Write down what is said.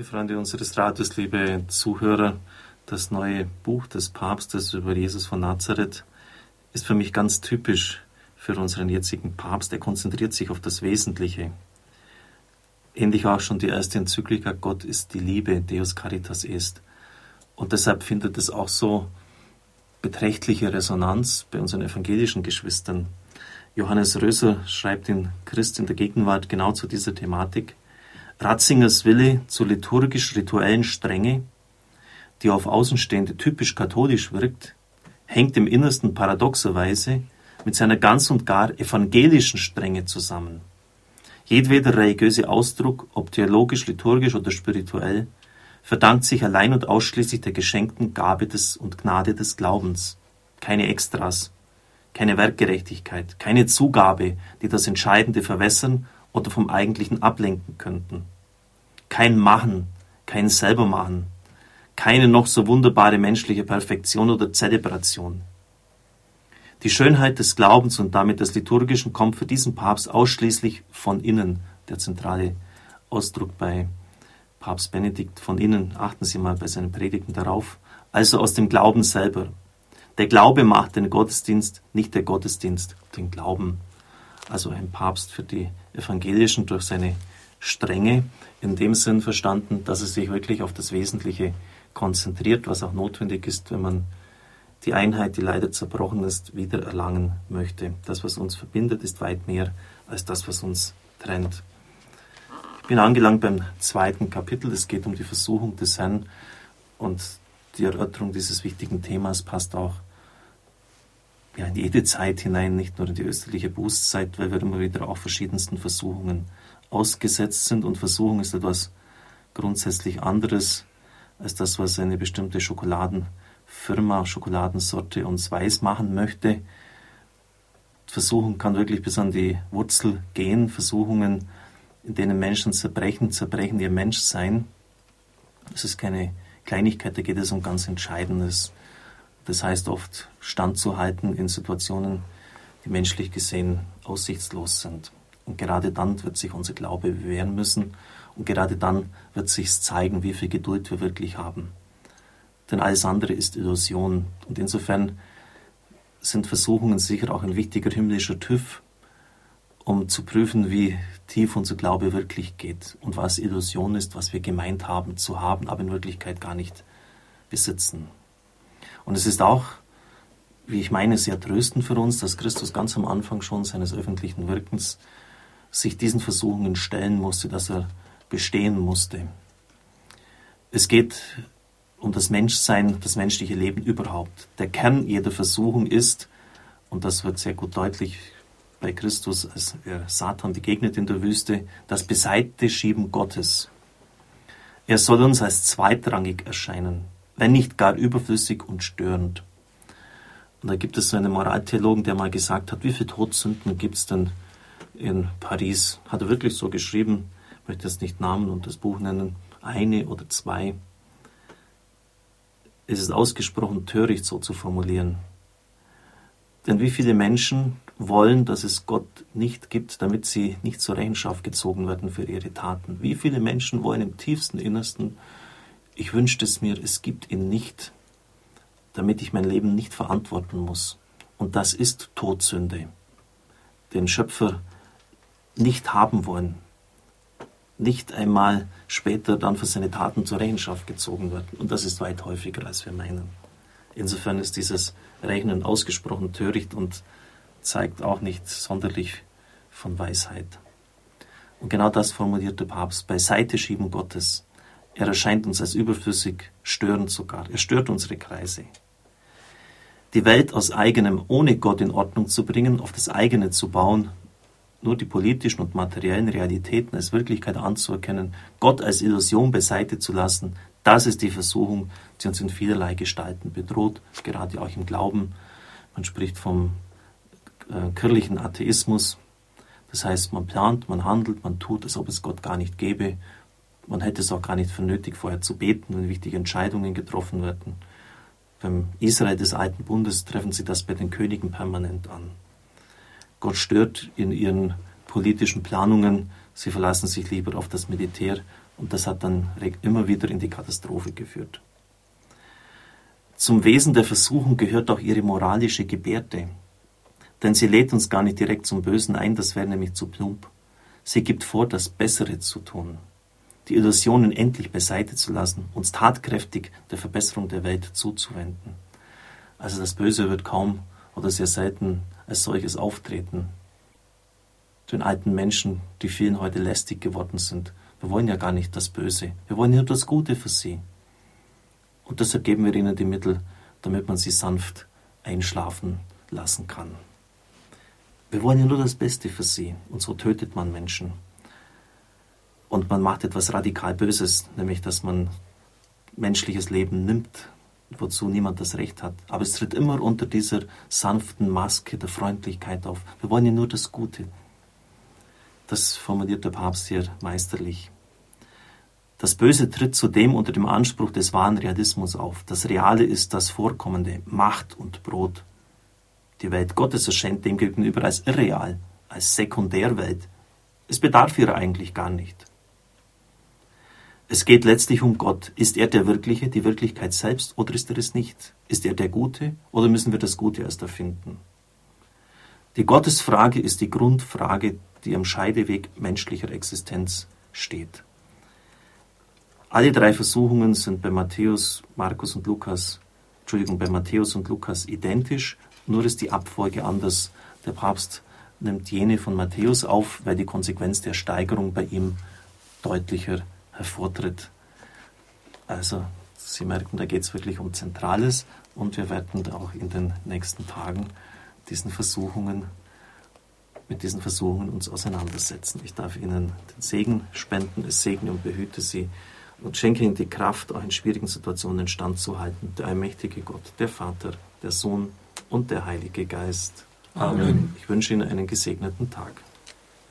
Liebe Freunde unseres Rates, liebe Zuhörer, das neue Buch des Papstes über Jesus von Nazareth ist für mich ganz typisch für unseren jetzigen Papst. Er konzentriert sich auf das Wesentliche. Ähnlich auch schon die erste Enzyklika Gott ist die Liebe, Deus Caritas est. Und deshalb findet es auch so beträchtliche Resonanz bei unseren evangelischen Geschwistern. Johannes Röser schreibt in Christ in der Gegenwart genau zu dieser Thematik. Ratzingers Wille zur liturgisch-rituellen Strenge, die auf Außenstehende typisch katholisch wirkt, hängt im Innersten paradoxerweise mit seiner ganz und gar evangelischen Strenge zusammen. Jedweder religiöse Ausdruck, ob theologisch, liturgisch oder spirituell, verdankt sich allein und ausschließlich der geschenkten Gabe des und Gnade des Glaubens. Keine Extras, keine Werkgerechtigkeit, keine Zugabe, die das Entscheidende verwässern oder vom Eigentlichen ablenken könnten. Kein Machen, kein Selbermachen, keine noch so wunderbare menschliche Perfektion oder Zelebration. Die Schönheit des Glaubens und damit des Liturgischen kommt für diesen Papst ausschließlich von innen, der zentrale Ausdruck bei Papst Benedikt von innen, achten Sie mal bei seinen Predigten darauf, also aus dem Glauben selber. Der Glaube macht den Gottesdienst, nicht der Gottesdienst den Glauben. Also ein Papst für die Evangelischen durch seine Strenge, in dem Sinn verstanden, dass er sich wirklich auf das Wesentliche konzentriert, was auch notwendig ist, wenn man die Einheit, die leider zerbrochen ist, wieder erlangen möchte. Das, was uns verbindet, ist weit mehr als das, was uns trennt. Ich bin angelangt beim zweiten Kapitel. Es geht um die Versuchung des Herrn und die Erörterung dieses wichtigen Themas passt auch ja, in jede Zeit hinein, nicht nur in die österliche Bußzeit, weil wir immer wieder auch verschiedensten Versuchungen ausgesetzt sind. Und Versuchung ist etwas grundsätzlich anderes als das, was eine bestimmte Schokoladenfirma, Schokoladensorte uns weiß machen möchte. Versuchung kann wirklich bis an die Wurzel gehen. Versuchungen, in denen Menschen zerbrechen, zerbrechen ihr Menschsein. Das ist keine Kleinigkeit, da geht es um ganz Entscheidendes. Das heißt oft standzuhalten in Situationen, die menschlich gesehen aussichtslos sind. Und gerade dann wird sich unser Glaube bewähren müssen und gerade dann wird sich zeigen, wie viel Geduld wir wirklich haben. Denn alles andere ist Illusion. Und insofern sind Versuchungen sicher auch ein wichtiger himmlischer TÜV, um zu prüfen, wie tief unser Glaube wirklich geht und was Illusion ist, was wir gemeint haben zu haben, aber in Wirklichkeit gar nicht besitzen. Und es ist auch, wie ich meine, sehr tröstend für uns, dass Christus ganz am Anfang schon seines öffentlichen Wirkens sich diesen Versuchungen stellen musste, dass er bestehen musste. Es geht um das Menschsein, das menschliche Leben überhaupt. Der Kern jeder Versuchung ist, und das wird sehr gut deutlich bei Christus, als er Satan begegnet in der Wüste, das Beiseiteschieben Gottes. Er soll uns als zweitrangig erscheinen, wenn nicht gar überflüssig und störend. Und da gibt es so einen Moraltheologen, der mal gesagt hat, wie viele Todsünden gibt es denn in Paris? Hat er wirklich so geschrieben, möchte jetzt nicht Namen und das Buch nennen, eine oder zwei. Es ist ausgesprochen töricht, so zu formulieren. Denn wie viele Menschen wollen, dass es Gott nicht gibt, damit sie nicht zur Rechenschaft gezogen werden für ihre Taten? Wie viele Menschen wollen im tiefsten Innersten, ich wünschte es mir, es gibt ihn nicht, damit ich mein Leben nicht verantworten muss? Und das ist Todsünde. Den Schöpfer nicht haben wollen, nicht einmal später dann für seine Taten zur Rechenschaft gezogen wird. Und das ist weit häufiger, als wir meinen. Insofern ist dieses Rechnen ausgesprochen töricht und zeigt auch nicht sonderlich von Weisheit. Und genau das formuliert der Papst, beiseite schieben Gottes. Er erscheint uns als überflüssig, störend sogar. Er stört unsere Kreise. Die Welt aus eigenem, ohne Gott in Ordnung zu bringen, auf das eigene zu bauen, nur die politischen und materiellen Realitäten als Wirklichkeit anzuerkennen, Gott als Illusion beiseite zu lassen, das ist die Versuchung, die uns in vielerlei Gestalten bedroht, gerade auch im Glauben. Man spricht vom äh, kirchlichen Atheismus. Das heißt, man plant, man handelt, man tut, als ob es Gott gar nicht gäbe. Man hätte es auch gar nicht für nötig, vorher zu beten, wenn wichtige Entscheidungen getroffen werden. Beim Israel des Alten Bundes treffen sie das bei den Königen permanent an. Gott stört in ihren politischen Planungen. Sie verlassen sich lieber auf das Militär Und das hat dann immer wieder in die Katastrophe geführt. Zum Wesen der Versuchung gehört auch ihre moralische Gebärde. Denn sie lädt uns gar nicht direkt zum Bösen ein, das wäre nämlich zu plump. Sie gibt vor, das Bessere zu tun, die Illusionen endlich beiseite zu lassen, uns tatkräftig der Verbesserung der Welt zuzuwenden. Also das Böse wird kaum oder sehr selten als solches auftreten. Den alten Menschen, die vielen heute lästig geworden sind, wir wollen ja gar nicht das Böse, wir wollen nur das Gute für sie. Und deshalb geben wir ihnen die Mittel, damit man sie sanft einschlafen lassen kann. Wir wollen ja nur das Beste für sie und so tötet man Menschen. Und man macht etwas radikal Böses, nämlich dass man menschliches Leben nimmt, wozu niemand das Recht hat. Aber es tritt immer unter dieser sanften Maske der Freundlichkeit auf. Wir wollen ja nur das Gute. Das formuliert der Papst hier meisterlich. Das Böse tritt zudem unter dem Anspruch des wahren Realismus auf. Das Reale ist das Vorkommende, Macht und Brot. Die Welt Gottes erscheint demgegenüber als irreal, als Sekundärwelt. Es bedarf ihrer eigentlich gar nicht. Es geht letztlich um Gott. Ist er der Wirkliche, die Wirklichkeit selbst, oder ist er es nicht? Ist er der Gute, oder müssen wir das Gute erst erfinden? Die Gottesfrage ist die Grundfrage, die am Scheideweg menschlicher Existenz steht. Alle drei Versuchungen sind bei Matthäus, Markus und Lukas, Entschuldigung, bei Matthäus und Lukas identisch nur ist die Abfolge anders. Der Papst nimmt jene von Matthäus auf, weil die Konsequenz der Steigerung bei ihm deutlicher hervortritt. Also, Sie merken, da geht es wirklich um Zentrales und wir werden auch in den nächsten Tagen diesen Versuchungen, mit diesen Versuchungen uns auseinandersetzen. Ich darf Ihnen den Segen spenden, es segne und behüte Sie und schenke Ihnen die Kraft, auch in schwierigen Situationen standzuhalten. Der allmächtige Gott, der Vater, der Sohn und der Heilige Geist. Amen. Ich wünsche Ihnen einen gesegneten Tag.